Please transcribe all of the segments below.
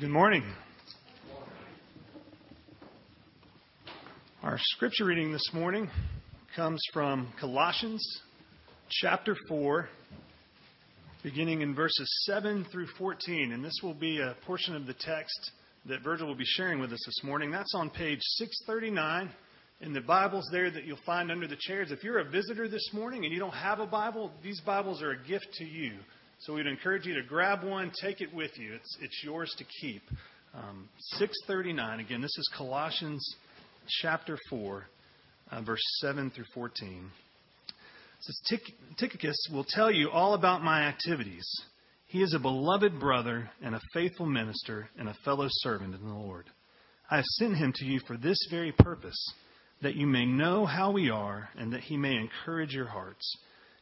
Good morning. Our scripture reading this morning comes from Colossians chapter 4, beginning in verses 7 through 14. And this will be a portion of the text that Virgil will be sharing with us this morning. That's on page 639 in the Bibles there that you'll find under the chairs. If you're a visitor this morning and you don't have a Bible, these Bibles are a gift to you. So we'd encourage you to grab one, take it with you. It's, it's yours to keep. Um, 639. Again, this is Colossians chapter 4, uh, verse 7 through 14. It says, Tychicus will tell you all about my activities. He is a beloved brother and a faithful minister and a fellow servant in the Lord. I have sent him to you for this very purpose, that you may know how we are and that he may encourage your hearts.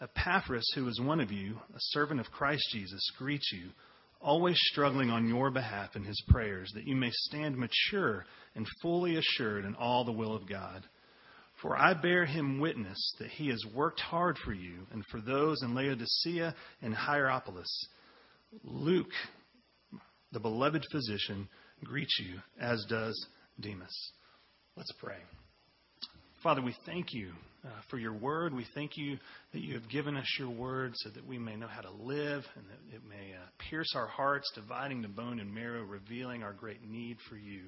Epaphras, who is one of you, a servant of Christ Jesus, greets you, always struggling on your behalf in his prayers, that you may stand mature and fully assured in all the will of God. For I bear him witness that he has worked hard for you and for those in Laodicea and Hierapolis. Luke, the beloved physician, greets you, as does Demas. Let's pray. Father, we thank you uh, for your word. We thank you that you have given us your word so that we may know how to live and that it may uh, pierce our hearts, dividing the bone and marrow, revealing our great need for you.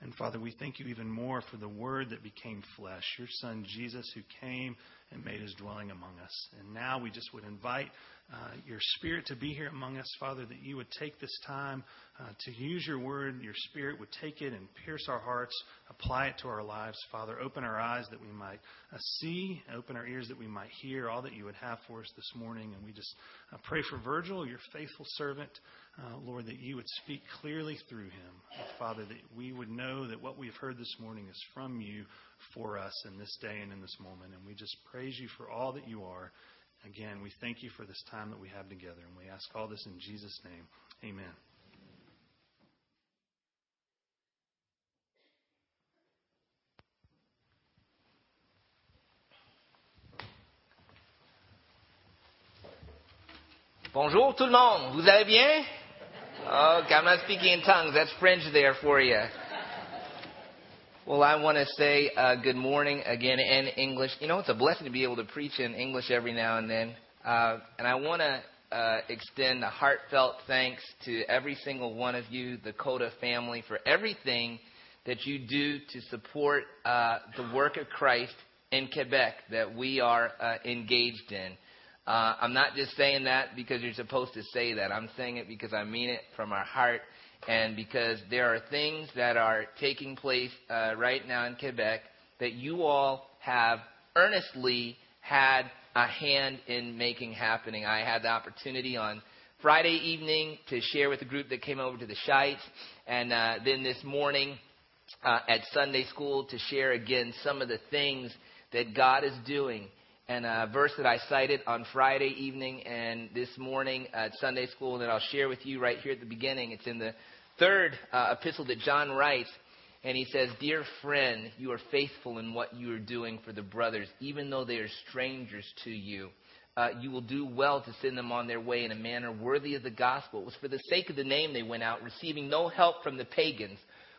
And Father, we thank you even more for the word that became flesh, your son Jesus, who came and made his dwelling among us. And now we just would invite uh, your Spirit to be here among us, Father, that you would take this time uh, to use your word. Your Spirit would take it and pierce our hearts, apply it to our lives, Father. Open our eyes that we might uh, see, open our ears that we might hear all that you would have for us this morning. And we just uh, pray for Virgil, your faithful servant, uh, Lord, that you would speak clearly through him. Father, that we would know that what we've heard this morning is from you for us in this day and in this moment. And we just praise you for all that you are. Again, we thank you for this time that we have together, and we ask all this in Jesus' name. Amen. Bonjour tout le monde. Vous allez bien? Oh, I'm not speaking in tongues. That's French there for you. Well, I want to say uh, good morning again in English. You know, it's a blessing to be able to preach in English every now and then. Uh, and I want to uh, extend a heartfelt thanks to every single one of you, the Coda family, for everything that you do to support uh, the work of Christ in Quebec that we are uh, engaged in. Uh, I'm not just saying that because you're supposed to say that. I'm saying it because I mean it from our heart and because there are things that are taking place uh, right now in Quebec that you all have earnestly had a hand in making happening. I had the opportunity on Friday evening to share with the group that came over to the Shites, and uh, then this morning uh, at Sunday school to share again some of the things that God is doing. And a verse that I cited on Friday evening and this morning at Sunday school that I'll share with you right here at the beginning. It's in the third uh, epistle that John writes, and he says, Dear friend, you are faithful in what you are doing for the brothers, even though they are strangers to you. Uh, you will do well to send them on their way in a manner worthy of the gospel. It was for the sake of the name they went out, receiving no help from the pagans.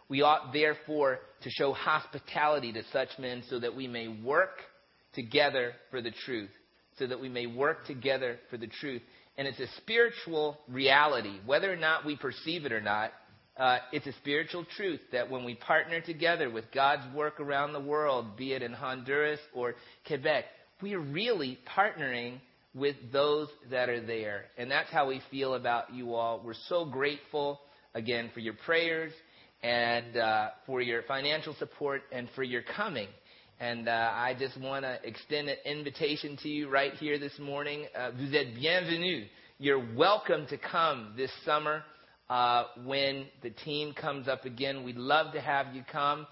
We ought therefore to show hospitality to such men so that we may work together for the truth. So that we may work together for the truth. And it's a spiritual reality, whether or not we perceive it or not. Uh, it's a spiritual truth that when we partner together with God's work around the world, be it in Honduras or Quebec, we are really partnering with those that are there. And that's how we feel about you all. We're so grateful, again, for your prayers and uh, for your financial support and for your coming. And uh, I just want to extend an invitation to you right here this morning. Uh, vous êtes bienvenus. You're welcome to come this summer uh, when the team comes up again. We'd love to have you come.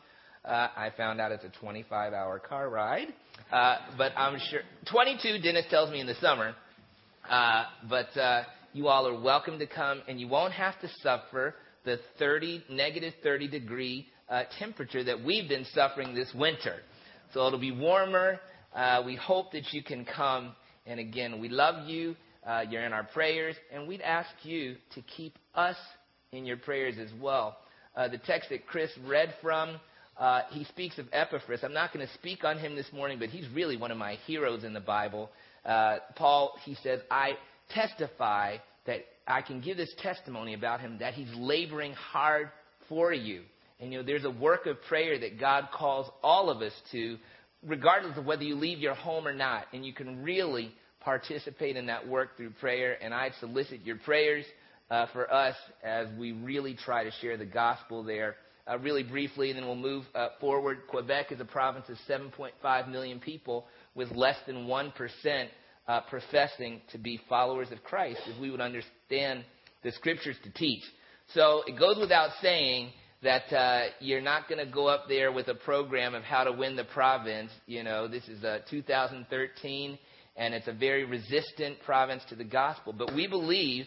Uh, I found out it's a 25 hour car ride, uh, but I'm sure 22. Dennis tells me in the summer, uh, but you all are welcome to come, and you won't have to suffer the 30 negative 30 degree temperature that we've been suffering this winter. So it'll be warmer. Uh, we hope that you can come. And again, we love you. Uh, you're in our prayers, and we'd ask you to keep us in your prayers as well. Uh, the text that Chris read from, uh, he speaks of Epaphras. I'm not going to speak on him this morning, but he's really one of my heroes in the Bible. Uh, Paul, he says, I testify that I can give this testimony about him that he's laboring hard for you. And you know, there's a work of prayer that God calls all of us to, regardless of whether you leave your home or not. And you can really participate in that work through prayer. And I solicit your prayers uh, for us as we really try to share the gospel there. Uh, really briefly, and then we'll move uh, forward. Quebec is a province of 7.5 million people with less than 1% uh, professing to be followers of Christ, if we would understand the scriptures to teach. So it goes without saying that uh, you're not going to go up there with a program of how to win the province. You know, this is uh, 2013, and it's a very resistant province to the gospel. But we believe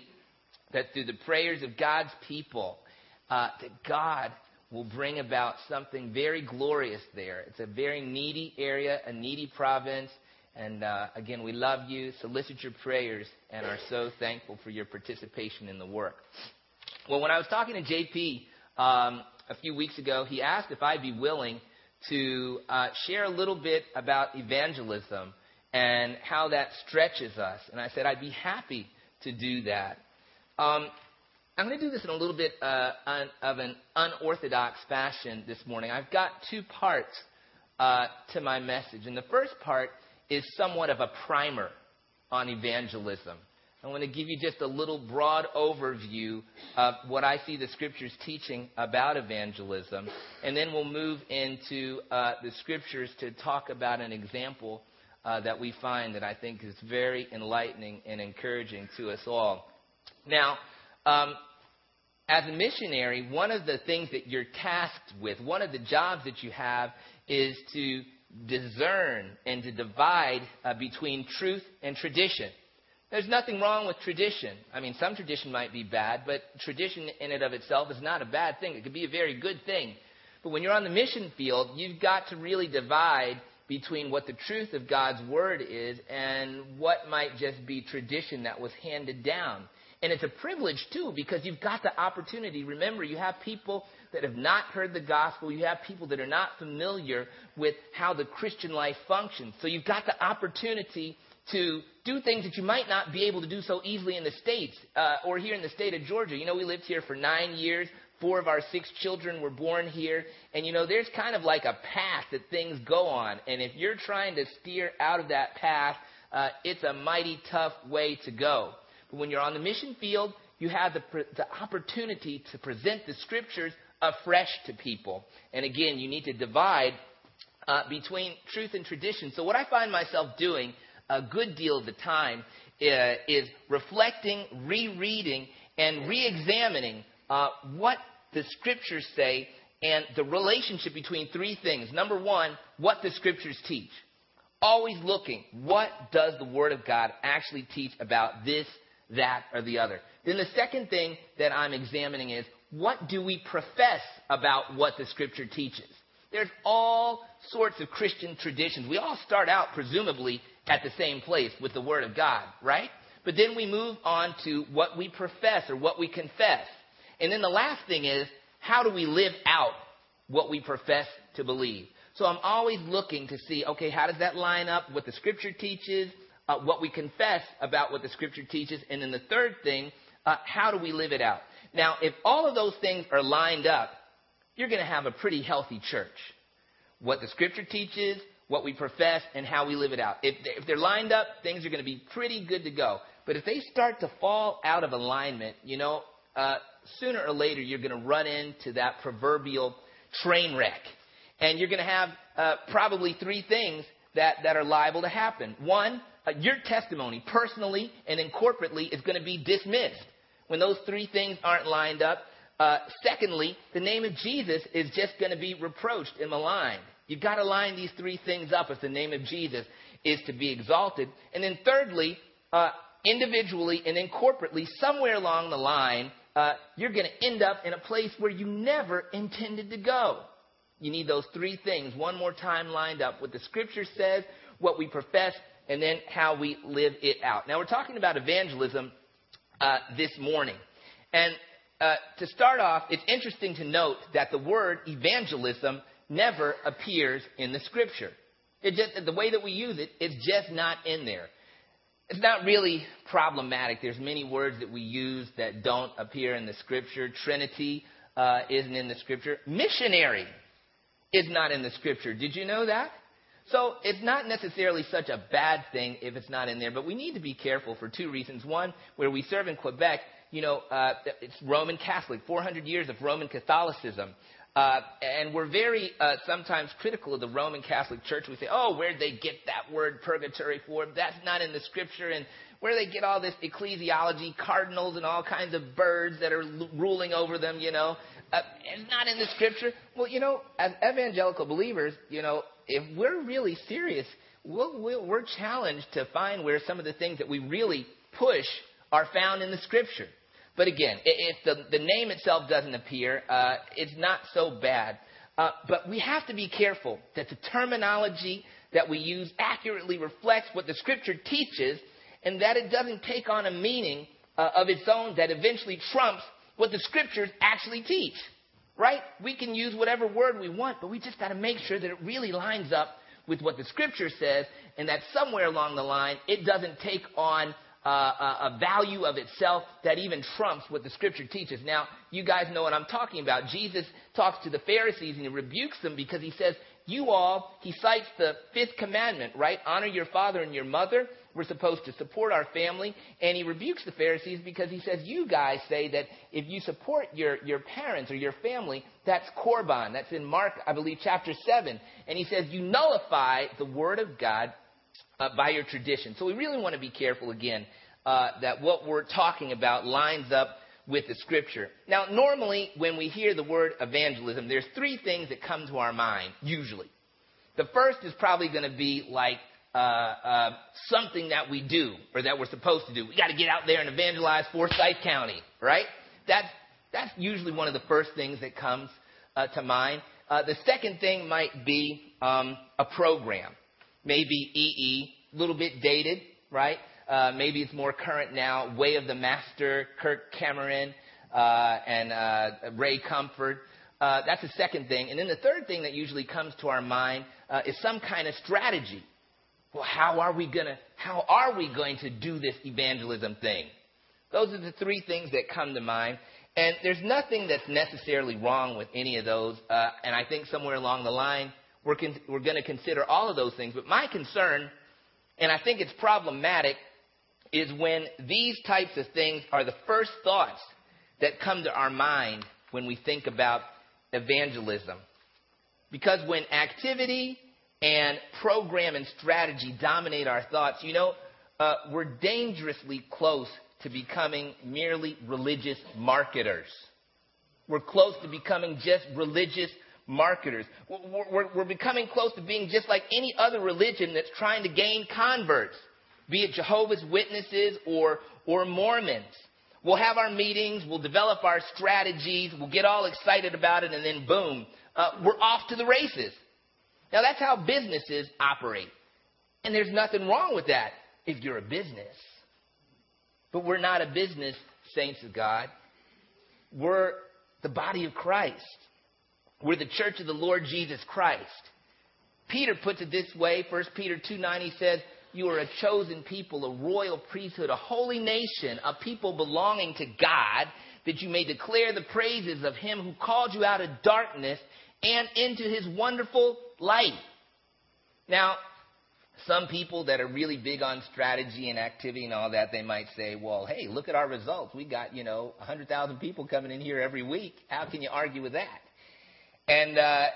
that through the prayers of God's people, uh, that God will bring about something very glorious there. It's a very needy area, a needy province. And uh, again, we love you, solicit your prayers, and are so thankful for your participation in the work. Well, when I was talking to JP um, a few weeks ago, he asked if I'd be willing to uh, share a little bit about evangelism and how that stretches us. And I said I'd be happy to do that. Um, I'm going to do this in a little bit uh, un, of an unorthodox fashion this morning. I've got two parts uh, to my message. And the first part is somewhat of a primer on evangelism. I want to give you just a little broad overview of what I see the scriptures teaching about evangelism. And then we'll move into uh, the scriptures to talk about an example uh, that we find that I think is very enlightening and encouraging to us all. Now, um, as a missionary, one of the things that you're tasked with, one of the jobs that you have, is to discern and to divide uh, between truth and tradition. There's nothing wrong with tradition. I mean, some tradition might be bad, but tradition in and of itself is not a bad thing. It could be a very good thing. But when you're on the mission field, you've got to really divide between what the truth of God's word is and what might just be tradition that was handed down. And it's a privilege, too, because you've got the opportunity. Remember, you have people that have not heard the gospel. You have people that are not familiar with how the Christian life functions. So you've got the opportunity to do things that you might not be able to do so easily in the States uh, or here in the state of Georgia. You know, we lived here for nine years. Four of our six children were born here. And, you know, there's kind of like a path that things go on. And if you're trying to steer out of that path, uh, it's a mighty tough way to go. But when you're on the mission field, you have the, the opportunity to present the scriptures afresh to people. And again, you need to divide uh, between truth and tradition. So, what I find myself doing a good deal of the time uh, is reflecting, rereading, and re examining uh, what the scriptures say and the relationship between three things. Number one, what the scriptures teach. Always looking, what does the Word of God actually teach about this, that, or the other? Then the second thing that I'm examining is what do we profess about what the Scripture teaches? There's all sorts of Christian traditions. We all start out, presumably, at the same place with the Word of God, right? But then we move on to what we profess or what we confess. And then the last thing is, how do we live out what we profess to believe? So I'm always looking to see, okay, how does that line up? What the Scripture teaches, uh, what we confess about what the Scripture teaches, and then the third thing, uh, how do we live it out? Now, if all of those things are lined up, you're going to have a pretty healthy church. What the Scripture teaches, what we profess, and how we live it out. If, if they're lined up, things are going to be pretty good to go. But if they start to fall out of alignment, you know, uh, sooner or later you're going to run into that proverbial train wreck. And you're going to have uh, probably three things that, that are liable to happen. One, uh, your testimony, personally and then corporately, is going to be dismissed. when those three things aren't lined up, uh, secondly, the name of Jesus is just going to be reproached and maligned. You've got to line these three things up if the name of Jesus is to be exalted. And then thirdly, uh, individually and then corporately, somewhere along the line, uh, you're going to end up in a place where you never intended to go. You need those three things one more time lined up what the scripture says, what we profess, and then how we live it out. Now, we're talking about evangelism uh, this morning. And uh, to start off, it's interesting to note that the word evangelism never appears in the scripture. It just, the way that we use it, it's just not in there. It's not really problematic. There's many words that we use that don't appear in the scripture. Trinity uh, isn't in the scripture. Missionary is not in the scripture. Did you know that? So it's not necessarily such a bad thing if it's not in there, but we need to be careful for two reasons. One, where we serve in Quebec, you know, uh, it's Roman Catholic, 400 years of Roman Catholicism. Uh, and we're very uh, sometimes critical of the Roman Catholic Church. We say, oh, where'd they get that word purgatory for? That's not in the scripture. And where they get all this ecclesiology, cardinals and all kinds of birds that are l- ruling over them, you know? Uh, it's not in the scripture. Well, you know, as evangelical believers, you know, if we're really serious, we'll, we'll, we're challenged to find where some of the things that we really push are found in the scripture. But again, if the, the name itself doesn't appear, uh, it's not so bad. Uh, but we have to be careful that the terminology that we use accurately reflects what the Scripture teaches and that it doesn't take on a meaning uh, of its own that eventually trumps what the Scriptures actually teach. Right? We can use whatever word we want, but we just got to make sure that it really lines up with what the Scripture says and that somewhere along the line it doesn't take on uh, a, a value of itself that even trumps what the scripture teaches. Now, you guys know what I'm talking about. Jesus talks to the Pharisees and he rebukes them because he says, You all, he cites the fifth commandment, right? Honor your father and your mother. We're supposed to support our family. And he rebukes the Pharisees because he says, You guys say that if you support your, your parents or your family, that's korban. That's in Mark, I believe, chapter 7. And he says, You nullify the word of God uh, by your tradition. So we really want to be careful again uh, that what we're talking about lines up with the scripture. Now, normally when we hear the word evangelism, there's three things that come to our mind, usually. The first is probably going to be like uh, uh, something that we do or that we're supposed to do. We got to get out there and evangelize Forsyth County, right? That's that's usually one of the first things that comes uh, to mind. Uh, the second thing might be um, a program maybe EE, a little bit dated, right? Uh, maybe it's more current now. Way of the Master, Kirk Cameron, uh, and uh, Ray Comfort. Uh, that's the second thing. And then the third thing that usually comes to our mind uh, is some kind of strategy. Well, how are we gonna? How are we going to do this evangelism thing? Those are the three things that come to mind. And there's nothing that's necessarily wrong with any of those. Uh, and I think somewhere along the line, we're, con- we're going to consider all of those things. But my concern, and I think it's problematic, is when these types of things are the first thoughts that come to our mind when we think about evangelism. Because when activity and program and strategy dominate our thoughts, you know, uh, we're dangerously close to becoming merely religious marketers. We're close to becoming just religious marketers. We're, we're, becoming close to being just like any other religion that's trying to gain converts, be it Jehovah's Witnesses or, or Mormons. We'll have our meetings, we'll develop our strategies, we'll get all excited about it, and then boom, uh, we're off to the races. Now, that's how businesses operate. And there's nothing wrong with that if you're a business. But we're not a business, saints of God. We're the body of Christ. We're the church of the Lord Jesus Christ. Peter puts it this way, 1 Peter 2 9, he says, You are a chosen people, a royal priesthood, a holy nation, a people belonging to God, that you may declare the praises of him who called you out of darkness and into his wonderful light. Now, some people that are really big on strategy and activity and all that, they might say, well, hey, look at our results. We got, you know, 100,000 people coming in here every week. How can you argue with that? And uh,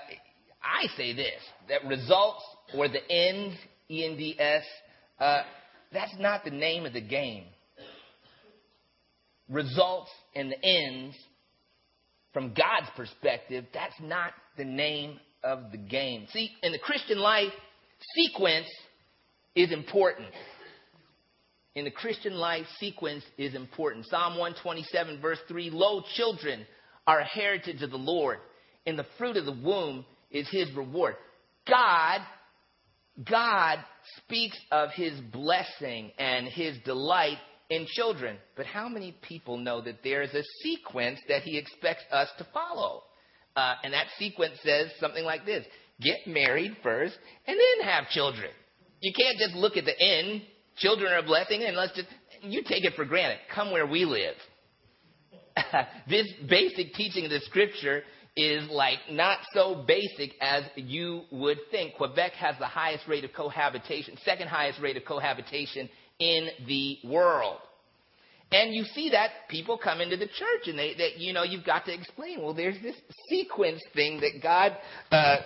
I say this that results or the ends, E N D S, uh, that's not the name of the game. results and the ends from God's perspective, that's not the name of the game. See, in the Christian life, sequence is important. In the Christian life, sequence is important. Psalm 127, verse 3 Lo, children are a heritage of the Lord, and the fruit of the womb is his reward. God, God speaks of his blessing and his delight in children. But how many people know that there is a sequence that he expects us to follow? Uh, and that sequence says something like this Get married first and then have children. You can't just look at the end. Children are a blessing, and let's just, you take it for granted. Come where we live. this basic teaching of the scripture is like not so basic as you would think. Quebec has the highest rate of cohabitation, second highest rate of cohabitation in the world. And you see that people come into the church and they, that you know, you've got to explain, well, there's this sequence thing that God uh,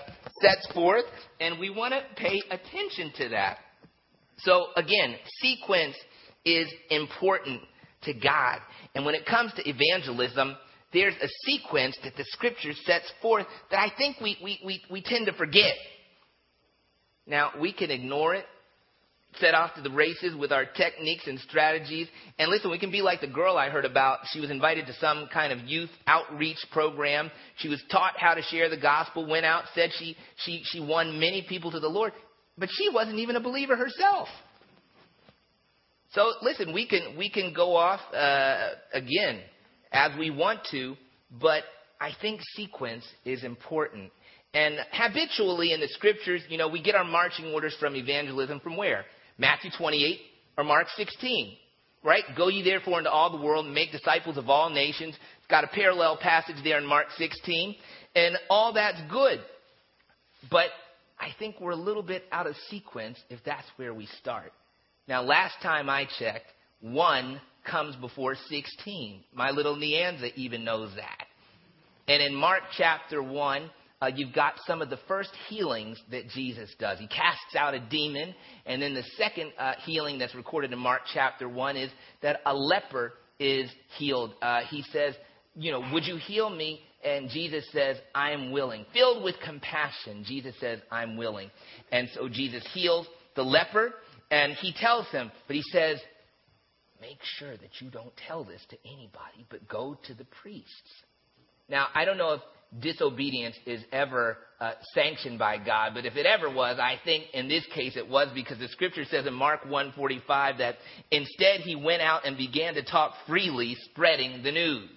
sets forth, and we want to pay attention to that. So again, sequence is important to God. And when it comes to evangelism, there's a sequence that the scripture sets forth that I think we, we, we, we tend to forget. Now, we can ignore it, set off to the races with our techniques and strategies. And listen, we can be like the girl I heard about. She was invited to some kind of youth outreach program. She was taught how to share the gospel, went out, said she, she, she won many people to the Lord, but she wasn't even a believer herself. So listen, we can, we can go off uh, again as we want to, but I think sequence is important. And habitually in the scriptures, you know, we get our marching orders from evangelism from where? Matthew 28 or Mark 16, right? Go ye therefore into all the world and make disciples of all nations. It's got a parallel passage there in Mark 16, and all that's good. But I think we're a little bit out of sequence if that's where we start. Now, last time I checked, one comes before 16. My little Neanza even knows that. And in Mark chapter 1, uh, you've got some of the first healings that Jesus does. He casts out a demon, and then the second uh, healing that's recorded in Mark chapter 1 is that a leper is healed. Uh, he says, You know, would you heal me? And Jesus says, I am willing. Filled with compassion, Jesus says, I'm willing. And so Jesus heals the leper, and he tells him, but he says, Make sure that you don't tell this to anybody, but go to the priests. Now, I don't know if disobedience is ever uh, sanctioned by God. But if it ever was, I think in this case it was because the scripture says in Mark 1:45 that instead he went out and began to talk freely, spreading the news.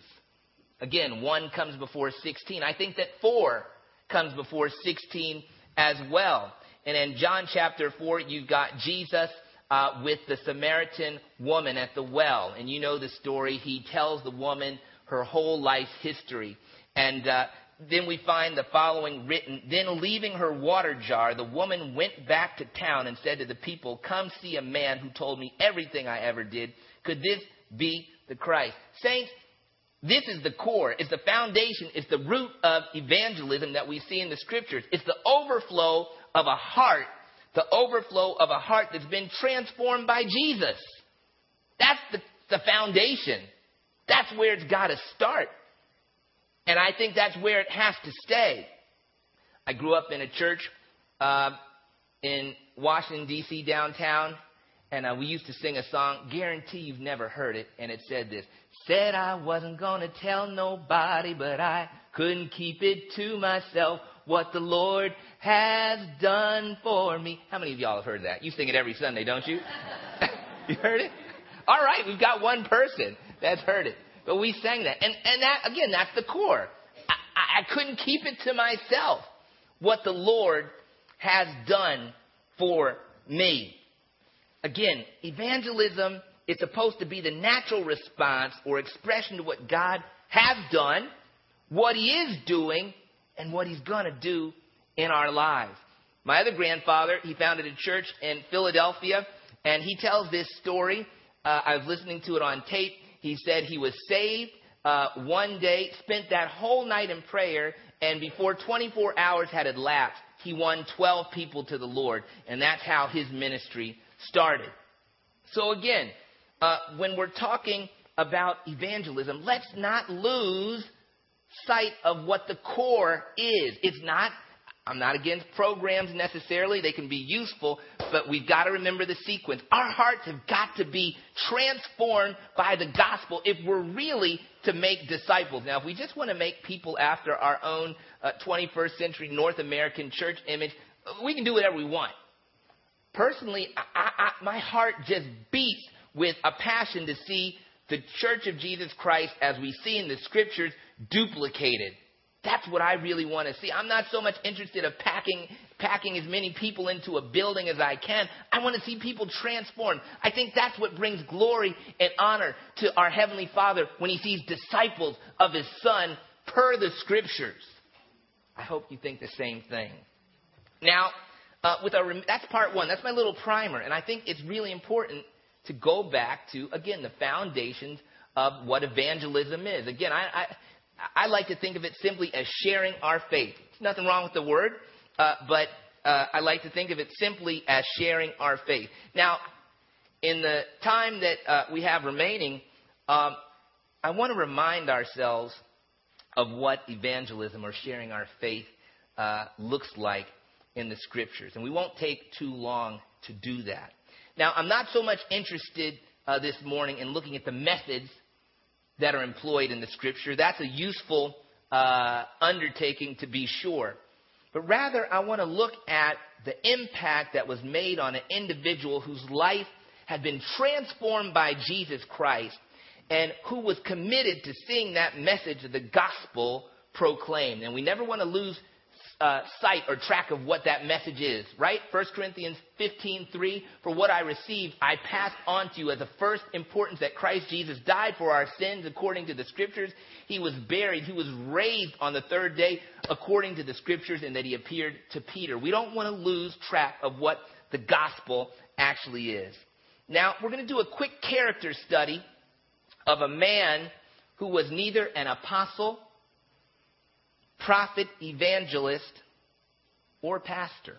Again, one comes before 16. I think that four comes before 16 as well. And in John chapter 4, you've got Jesus uh, with the Samaritan woman at the well. And you know the story. He tells the woman her whole life history. And uh, then we find the following written Then leaving her water jar, the woman went back to town and said to the people, Come see a man who told me everything I ever did. Could this be the Christ? Saints, this is the core, it's the foundation, it's the root of evangelism that we see in the scriptures. It's the overflow of a heart, the overflow of a heart that's been transformed by Jesus. That's the, the foundation. That's where it's got to start. And I think that's where it has to stay. I grew up in a church uh, in Washington, D.C., downtown, and uh, we used to sing a song. Guarantee you've never heard it, and it said this Said I wasn't going to tell nobody, but I couldn't keep it to myself. What the Lord has done for me. How many of y'all have heard that? You sing it every Sunday, don't you? you heard it? All right, we've got one person that's heard it. But we sang that. And, and that, again, that's the core. I, I couldn't keep it to myself what the Lord has done for me. Again, evangelism is supposed to be the natural response or expression to what God has done, what He is doing, and what He's going to do in our lives. My other grandfather, he founded a church in Philadelphia, and he tells this story. Uh, I was listening to it on tape. He said he was saved uh, one day, spent that whole night in prayer, and before 24 hours had elapsed, he won 12 people to the Lord. And that's how his ministry started. So again, uh, when we're talking about evangelism, let's not lose sight of what the core is. It's not, I'm not against programs necessarily, they can be useful, but we've got to remember the sequence. Our hearts have got to be transformed by the gospel if we're really to make disciples. Now, if we just want to make people after our own uh, 21st century North American church image, we can do whatever we want. Personally, I, I, my heart just beats with a passion to see the church of Jesus Christ, as we see in the scriptures, duplicated. That's what I really want to see. I'm not so much interested of packing, packing as many people into a building as I can. I want to see people transformed. I think that's what brings glory and honor to our Heavenly Father when He sees disciples of His Son per the Scriptures. I hope you think the same thing. Now, uh, with our, that's part one. That's my little primer. And I think it's really important to go back to, again, the foundations of what evangelism is. Again, I, I, I like to think of it simply as sharing our faith. There's nothing wrong with the word, uh, but uh, I like to think of it simply as sharing our faith. Now, in the time that uh, we have remaining, um, I want to remind ourselves of what evangelism or sharing our faith uh, looks like in the scriptures. And we won't take too long to do that. Now, I'm not so much interested uh, this morning in looking at the methods that are employed in the scripture. That's a useful uh, undertaking to be sure. But rather, I want to look at the impact that was made on an individual whose life had been transformed by Jesus Christ and who was committed to seeing that message of the gospel proclaimed. And we never want to lose uh, sight or track of what that message is, right? 1 Corinthians 15:3. For what I received, I passed on to you as of first importance that Christ Jesus died for our sins according to the Scriptures. He was buried. He was raised on the third day according to the Scriptures, and that he appeared to Peter. We don't want to lose track of what the gospel actually is. Now, we're going to do a quick character study of a man who was neither an apostle prophet, evangelist, or pastor.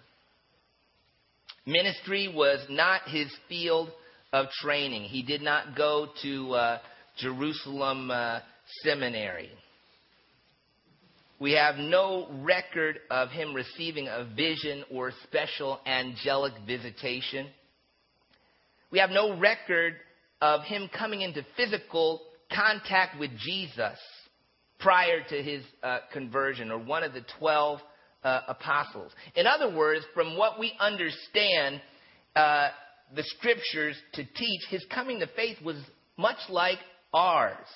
Ministry was not his field of training. He did not go to uh, Jerusalem uh, Seminary. We have no record of him receiving a vision or special angelic visitation. We have no record of him coming into physical contact with Jesus prior to his uh, conversion or one of the 12 uh, apostles. In other words, from what we understand uh, the scriptures to teach, his coming to faith was much like ours.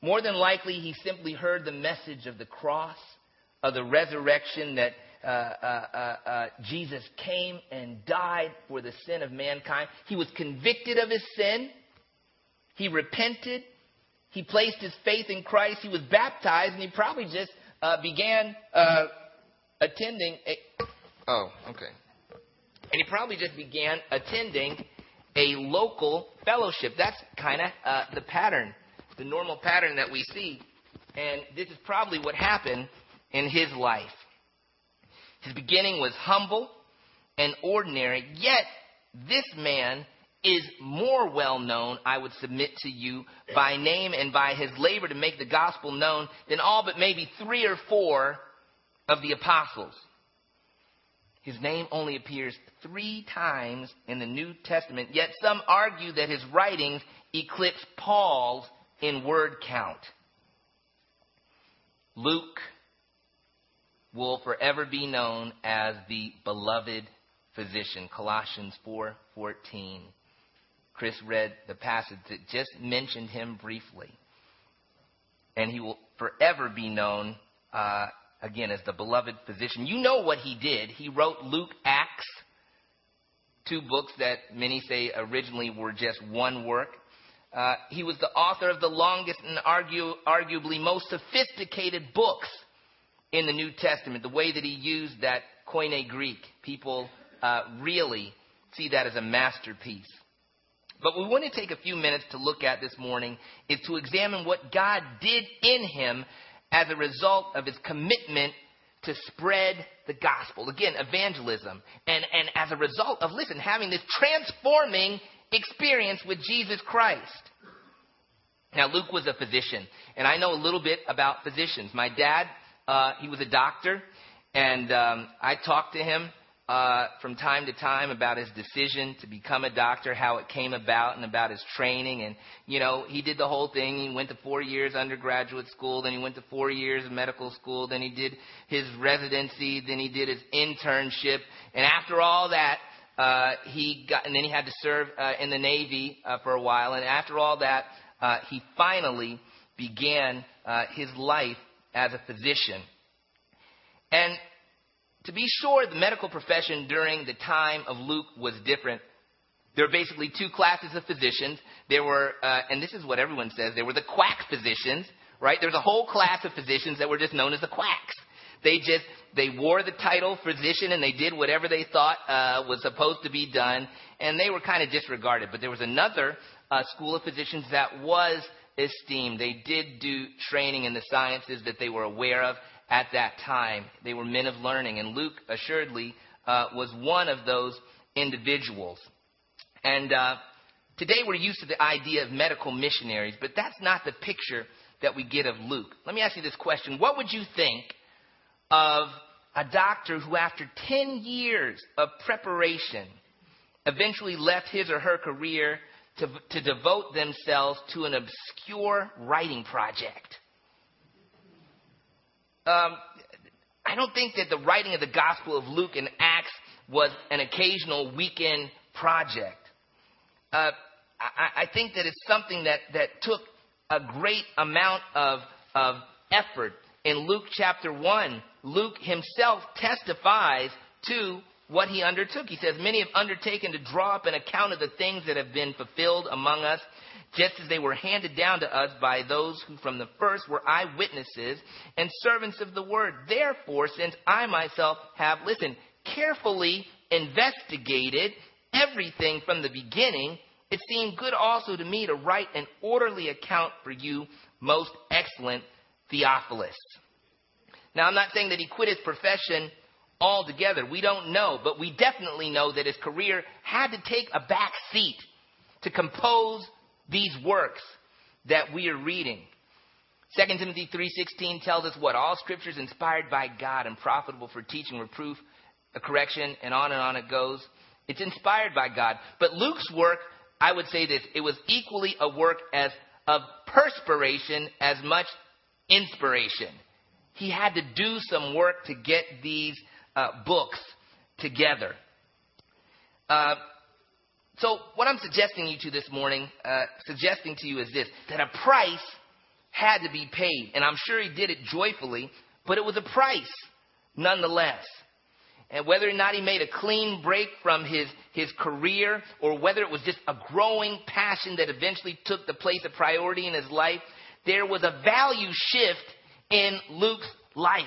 More than likely, he simply heard the message of the cross, of the resurrection that uh, uh, uh, uh, Jesus came and died for the sin of mankind. He was convicted of his sin. He repented. He placed his faith in Christ. He was baptized, and he probably just uh, began uh, attending. A, oh, okay. And he probably just began attending a local fellowship. That's kind of uh, the pattern, the normal pattern that we see. And this is probably what happened in his life. His beginning was humble and ordinary, yet this man is more well known, I would submit to you, by name and by his labor to make the gospel known than all but maybe three or four of the apostles. His name only appears three times in the New Testament, yet some argue that his writings eclipse Paul's in word count. Luke will forever be known as the beloved physician, Colossians 4:14. Chris read the passage that just mentioned him briefly. And he will forever be known, uh, again, as the beloved physician. You know what he did. He wrote Luke, Acts, two books that many say originally were just one work. Uh, he was the author of the longest and argue, arguably most sophisticated books in the New Testament. The way that he used that Koine Greek, people uh, really see that as a masterpiece. But we want to take a few minutes to look at this morning is to examine what God did in him as a result of his commitment to spread the gospel. Again, evangelism. And, and as a result of, listen, having this transforming experience with Jesus Christ. Now, Luke was a physician, and I know a little bit about physicians. My dad, uh, he was a doctor, and um, I talked to him uh, from time to time about his decision to become a doctor, how it came about, and about his training. And, you know, he did the whole thing. He went to four years undergraduate school, then he went to four years medical school, then he did his residency, then he did his internship. And after all that, uh, he got, and then he had to serve uh, in the Navy uh, for a while. And after all that, uh, he finally began uh, his life as a physician. And to be sure, the medical profession during the time of Luke was different. There were basically two classes of physicians. There were, uh, and this is what everyone says, there were the quack physicians, right? There was a whole class of physicians that were just known as the quacks. They just, they wore the title physician and they did whatever they thought uh, was supposed to be done, and they were kind of disregarded. But there was another uh, school of physicians that was esteemed. They did do training in the sciences that they were aware of at that time. They were men of learning, and Luke assuredly uh, was one of those individuals. And uh, today we're used to the idea of medical missionaries, but that's not the picture that we get of Luke. Let me ask you this question What would you think of a doctor who, after 10 years of preparation, eventually left his or her career to, to devote themselves to an obscure writing project. Um, I don't think that the writing of the Gospel of Luke and Acts was an occasional weekend project. Uh, I, I, think that it's something that, that took a great amount of, of effort. In Luke chapter 1, Luke himself testifies to what he undertook. He says, Many have undertaken to draw up an account of the things that have been fulfilled among us, just as they were handed down to us by those who from the first were eyewitnesses and servants of the word. Therefore, since I myself have, listen, carefully investigated everything from the beginning, it seemed good also to me to write an orderly account for you, most excellent Theophilus. Now, I'm not saying that he quit his profession altogether. We don't know, but we definitely know that his career had to take a back seat to compose these works that we are reading. 2 Timothy 3:16 tells us what all scriptures inspired by God and profitable for teaching, reproof, correction, and on and on it goes. It's inspired by God. But Luke's work, I would say this, it was equally a work as of perspiration as much inspiration. He had to do some work to get these uh, books together. Uh, so, what I'm suggesting you to this morning, uh, suggesting to you is this that a price had to be paid. And I'm sure he did it joyfully, but it was a price nonetheless. And whether or not he made a clean break from his, his career, or whether it was just a growing passion that eventually took the place of priority in his life, there was a value shift in Luke's life.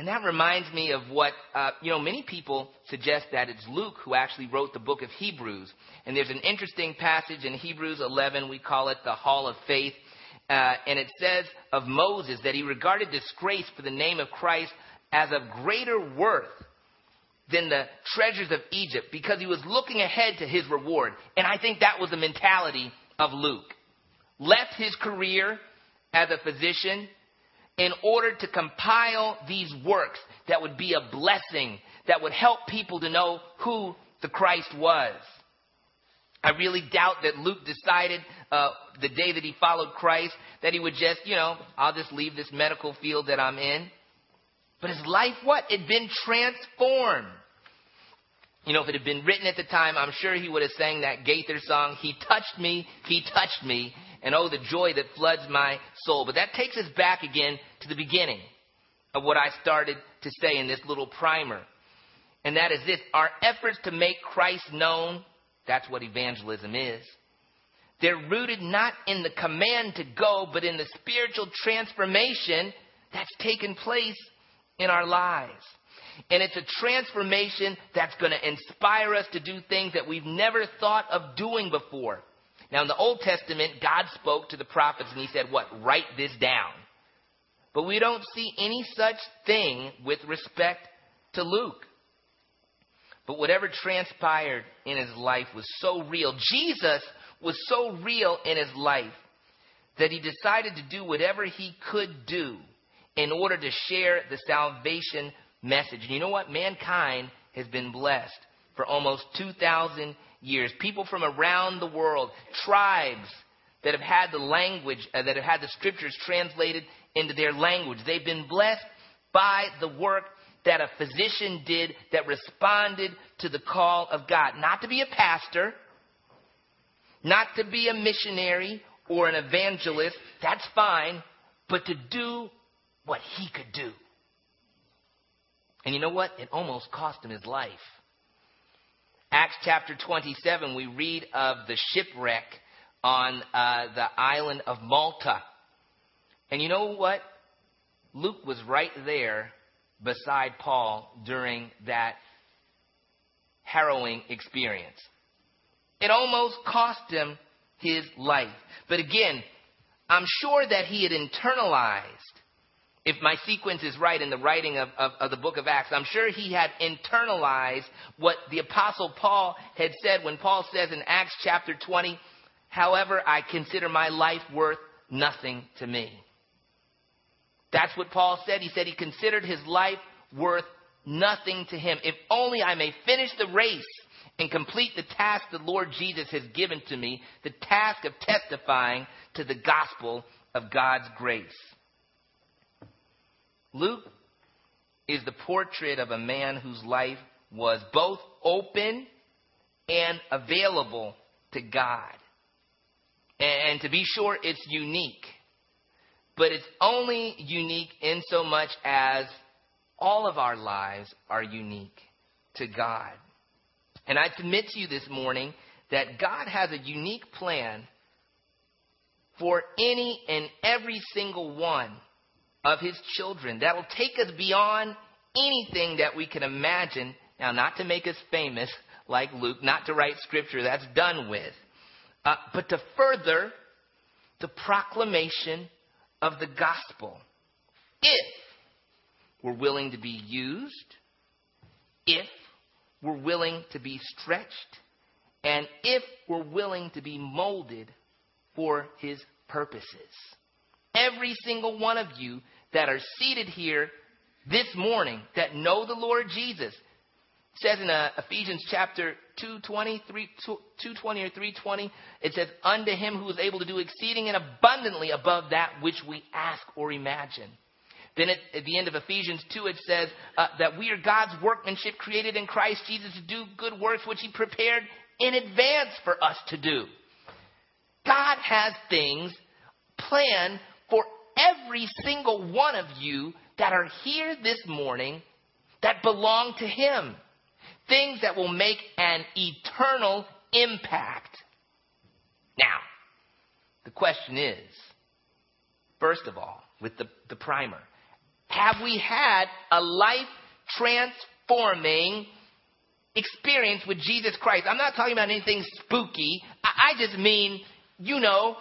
And that reminds me of what, uh, you know, many people suggest that it's Luke who actually wrote the book of Hebrews. And there's an interesting passage in Hebrews 11, we call it the Hall of Faith. Uh, and it says of Moses that he regarded disgrace for the name of Christ as of greater worth than the treasures of Egypt because he was looking ahead to his reward. And I think that was the mentality of Luke. Left his career as a physician in order to compile these works that would be a blessing, that would help people to know who the Christ was. I really doubt that Luke decided uh, the day that he followed Christ that he would just, you know, I'll just leave this medical field that I'm in. But his life, what? It had been transformed. You know, if it had been written at the time, I'm sure he would have sang that Gaither song, He touched me, He touched me, and oh, the joy that floods my soul. But that takes us back again to the beginning of what I started to say in this little primer. And that is this our efforts to make Christ known, that's what evangelism is. They're rooted not in the command to go, but in the spiritual transformation that's taken place in our lives. And it's a transformation that's going to inspire us to do things that we've never thought of doing before. Now, in the Old Testament, God spoke to the prophets and he said, What? Write this down. But we don't see any such thing with respect to Luke. But whatever transpired in his life was so real. Jesus was so real in his life that he decided to do whatever he could do in order to share the salvation message. And you know what? Mankind has been blessed for almost 2,000 years. People from around the world, tribes that have had the language, uh, that have had the scriptures translated into their language. They've been blessed by the work that a physician did that responded to the call of God. Not to be a pastor, not to be a missionary or an evangelist, that's fine, but to do what he could do. And you know what? It almost cost him his life. Acts chapter 27, we read of the shipwreck on uh, the island of Malta. And you know what? Luke was right there beside Paul during that harrowing experience. It almost cost him his life. But again, I'm sure that he had internalized, if my sequence is right in the writing of, of, of, the book of Acts, I'm sure he had internalized what the apostle Paul had said when Paul says in Acts chapter 20, however, I consider my life worth nothing to me. That's what Paul said. He said he considered his life worth nothing to him. If only I may finish the race and complete the task the Lord Jesus has given to me, the task of testifying to the gospel of God's grace. Luke is the portrait of a man whose life was both open and available to God. And to be sure, it's unique but it's only unique in so much as all of our lives are unique to God. And I submit to you this morning that God has a unique plan for any and every single one of his children that will take us beyond anything that we can imagine. Now, not to make us famous like Luke, not to write scripture, that's done with, uh, but to further the proclamation of the gospel if we're willing to be used, if we're willing to be stretched, and if we're willing to be molded for his purposes. Every single one of you that are seated here this morning that know the Lord Jesus It says in uh, Ephesians chapter 220, 3, 220 or 320, it says, Unto him who is able to do exceeding and abundantly above that which we ask or imagine. Then at, at the end of Ephesians 2, it says uh, that we are God's workmanship created in Christ Jesus to do good works which he prepared in advance for us to do. God has things planned for every single one of you that are here this morning that belong to him things that will make an eternal impact. Now, the question is first of all, with the, the primer, have we had a life transforming experience with Jesus Christ? I'm not talking about anything spooky. I, I just mean, you know,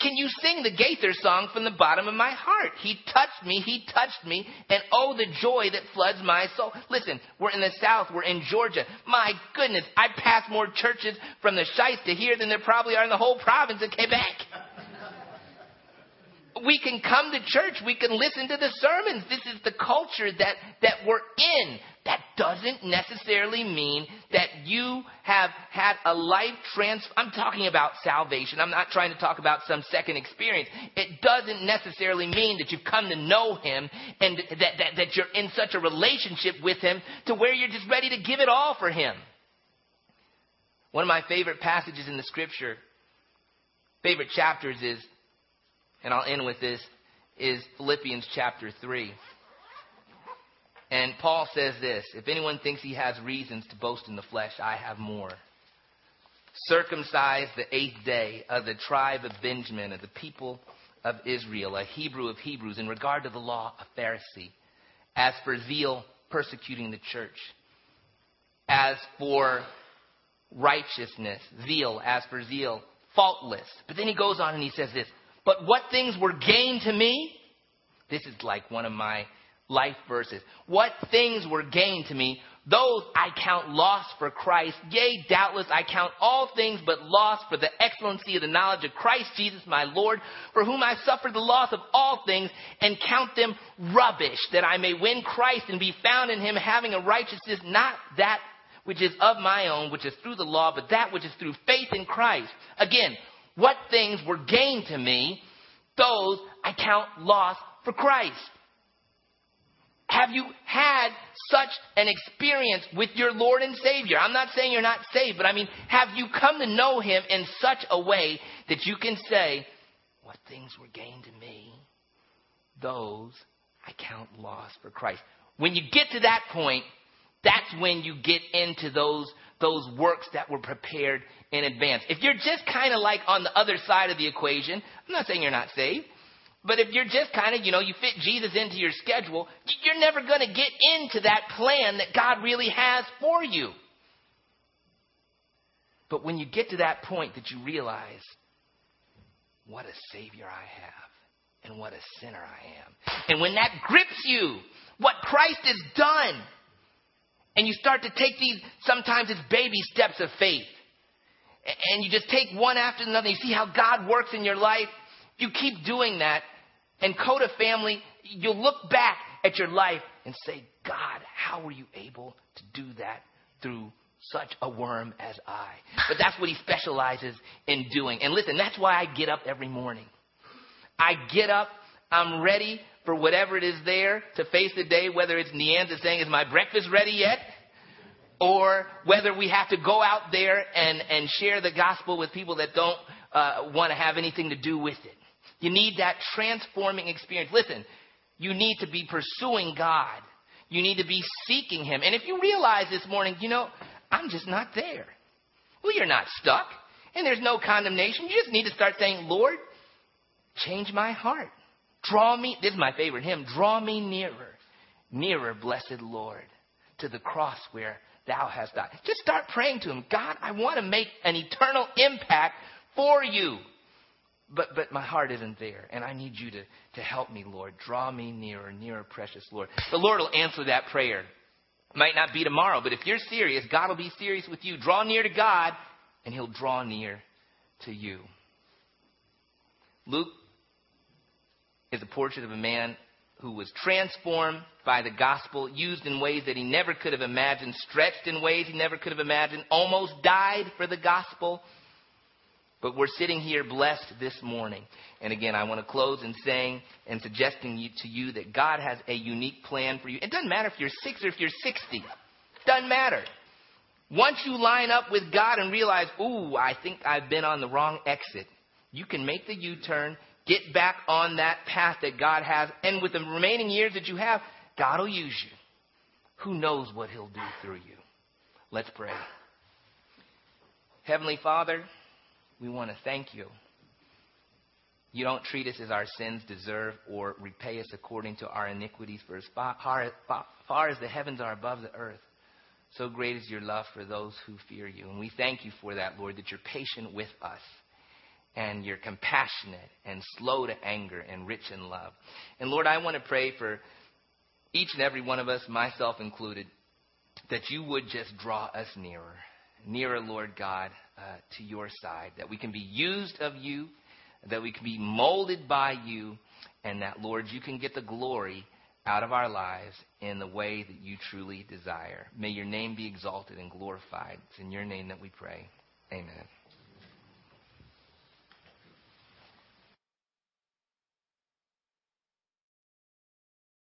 can you sing the Gaither song from the bottom of my heart? He touched me, he touched me, and oh, the joy that floods my soul. Listen, we're in the South, we're in Georgia. My goodness, I pass more churches from the Shice to here than there probably are in the whole province of Quebec we can come to church, we can listen to the sermons. This is the culture that, that we're in. That doesn't necessarily mean that you have had a life trans. I'm talking about salvation. I'm not trying to talk about some second experience. It doesn't necessarily mean that you've come to know Him and that, that, that you're in such a relationship with Him to where you're just ready to give it all for Him. One of my favorite passages in the scripture, favorite chapters is and I'll end with this, is Philippians chapter 3. And Paul says this If anyone thinks he has reasons to boast in the flesh, I have more. Circumcised the eighth day of the tribe of Benjamin, of the people of Israel, a Hebrew of Hebrews, in regard to the law, a Pharisee. As for zeal, persecuting the church. As for righteousness, zeal. As for zeal, faultless. But then he goes on and he says this but what things were gained to me? This is like one of my life verses. What things were gained to me? those I count loss for Christ. Yea, doubtless I count all things but loss for the excellency of the knowledge of Christ Jesus my Lord, for whom I suffered the loss of all things and count them rubbish, that I may win Christ and be found in him having a righteousness not that which is of my own, which is through the law, but that which is through faith in Christ. Again, what things were gained to me, those I count loss for Christ. Have you had such an experience with your Lord and Savior? I'm not saying you're not saved, but I mean, have you come to know Him in such a way that you can say, What things were gained to me, those I count loss for Christ. When you get to that point, that's when you get into those, those works that were prepared in advance. If you're just kind of like on the other side of the equation, I'm not saying you're not saved, but if you're just kind of, you know, you fit Jesus into your schedule, you're never going to get into that plan that God really has for you. But when you get to that point that you realize, what a Savior I have, and what a sinner I am. And when that grips you, what Christ has done, and you start to take these, sometimes it's baby steps of faith. And you just take one after another. You see how God works in your life. You keep doing that. And Coda family, you'll look back at your life and say, God, how were you able to do that through such a worm as I? But that's what he specializes in doing. And listen, that's why I get up every morning. I get up, I'm ready for whatever it is there to face the day, whether it's Neanza saying, Is my breakfast ready yet? Or whether we have to go out there and, and share the gospel with people that don't uh, want to have anything to do with it. You need that transforming experience. Listen, you need to be pursuing God. You need to be seeking Him. And if you realize this morning, you know, I'm just not there. Well, you're not stuck. And there's no condemnation. You just need to start saying, Lord, change my heart. Draw me, this is my favorite hymn, draw me nearer, nearer, blessed Lord, to the cross where thou hast died. Just start praying to him. God, I want to make an eternal impact for you. But, but my heart isn't there, and I need you to, to help me, Lord. Draw me nearer, nearer, precious Lord. The Lord will answer that prayer. Might not be tomorrow, but if you're serious, God will be serious with you. Draw near to God, and He'll draw near to you. Luke is a portrait of a man who was transformed by the gospel, used in ways that he never could have imagined, stretched in ways he never could have imagined, almost died for the gospel. But we're sitting here blessed this morning. And again, I want to close in saying and suggesting you, to you that God has a unique plan for you. It doesn't matter if you're six or if you're 60. Doesn't matter. Once you line up with God and realize, ooh, I think I've been on the wrong exit, you can make the U turn Get back on that path that God has. And with the remaining years that you have, God will use you. Who knows what He'll do through you? Let's pray. Heavenly Father, we want to thank you. You don't treat us as our sins deserve or repay us according to our iniquities, for as far, far as the heavens are above the earth, so great is your love for those who fear you. And we thank you for that, Lord, that you're patient with us and you're compassionate and slow to anger and rich in love. And Lord, I want to pray for each and every one of us, myself included, that you would just draw us nearer, nearer, Lord God, uh, to your side, that we can be used of you, that we can be molded by you, and that, Lord, you can get the glory out of our lives in the way that you truly desire. May your name be exalted and glorified. It's in your name that we pray. Amen.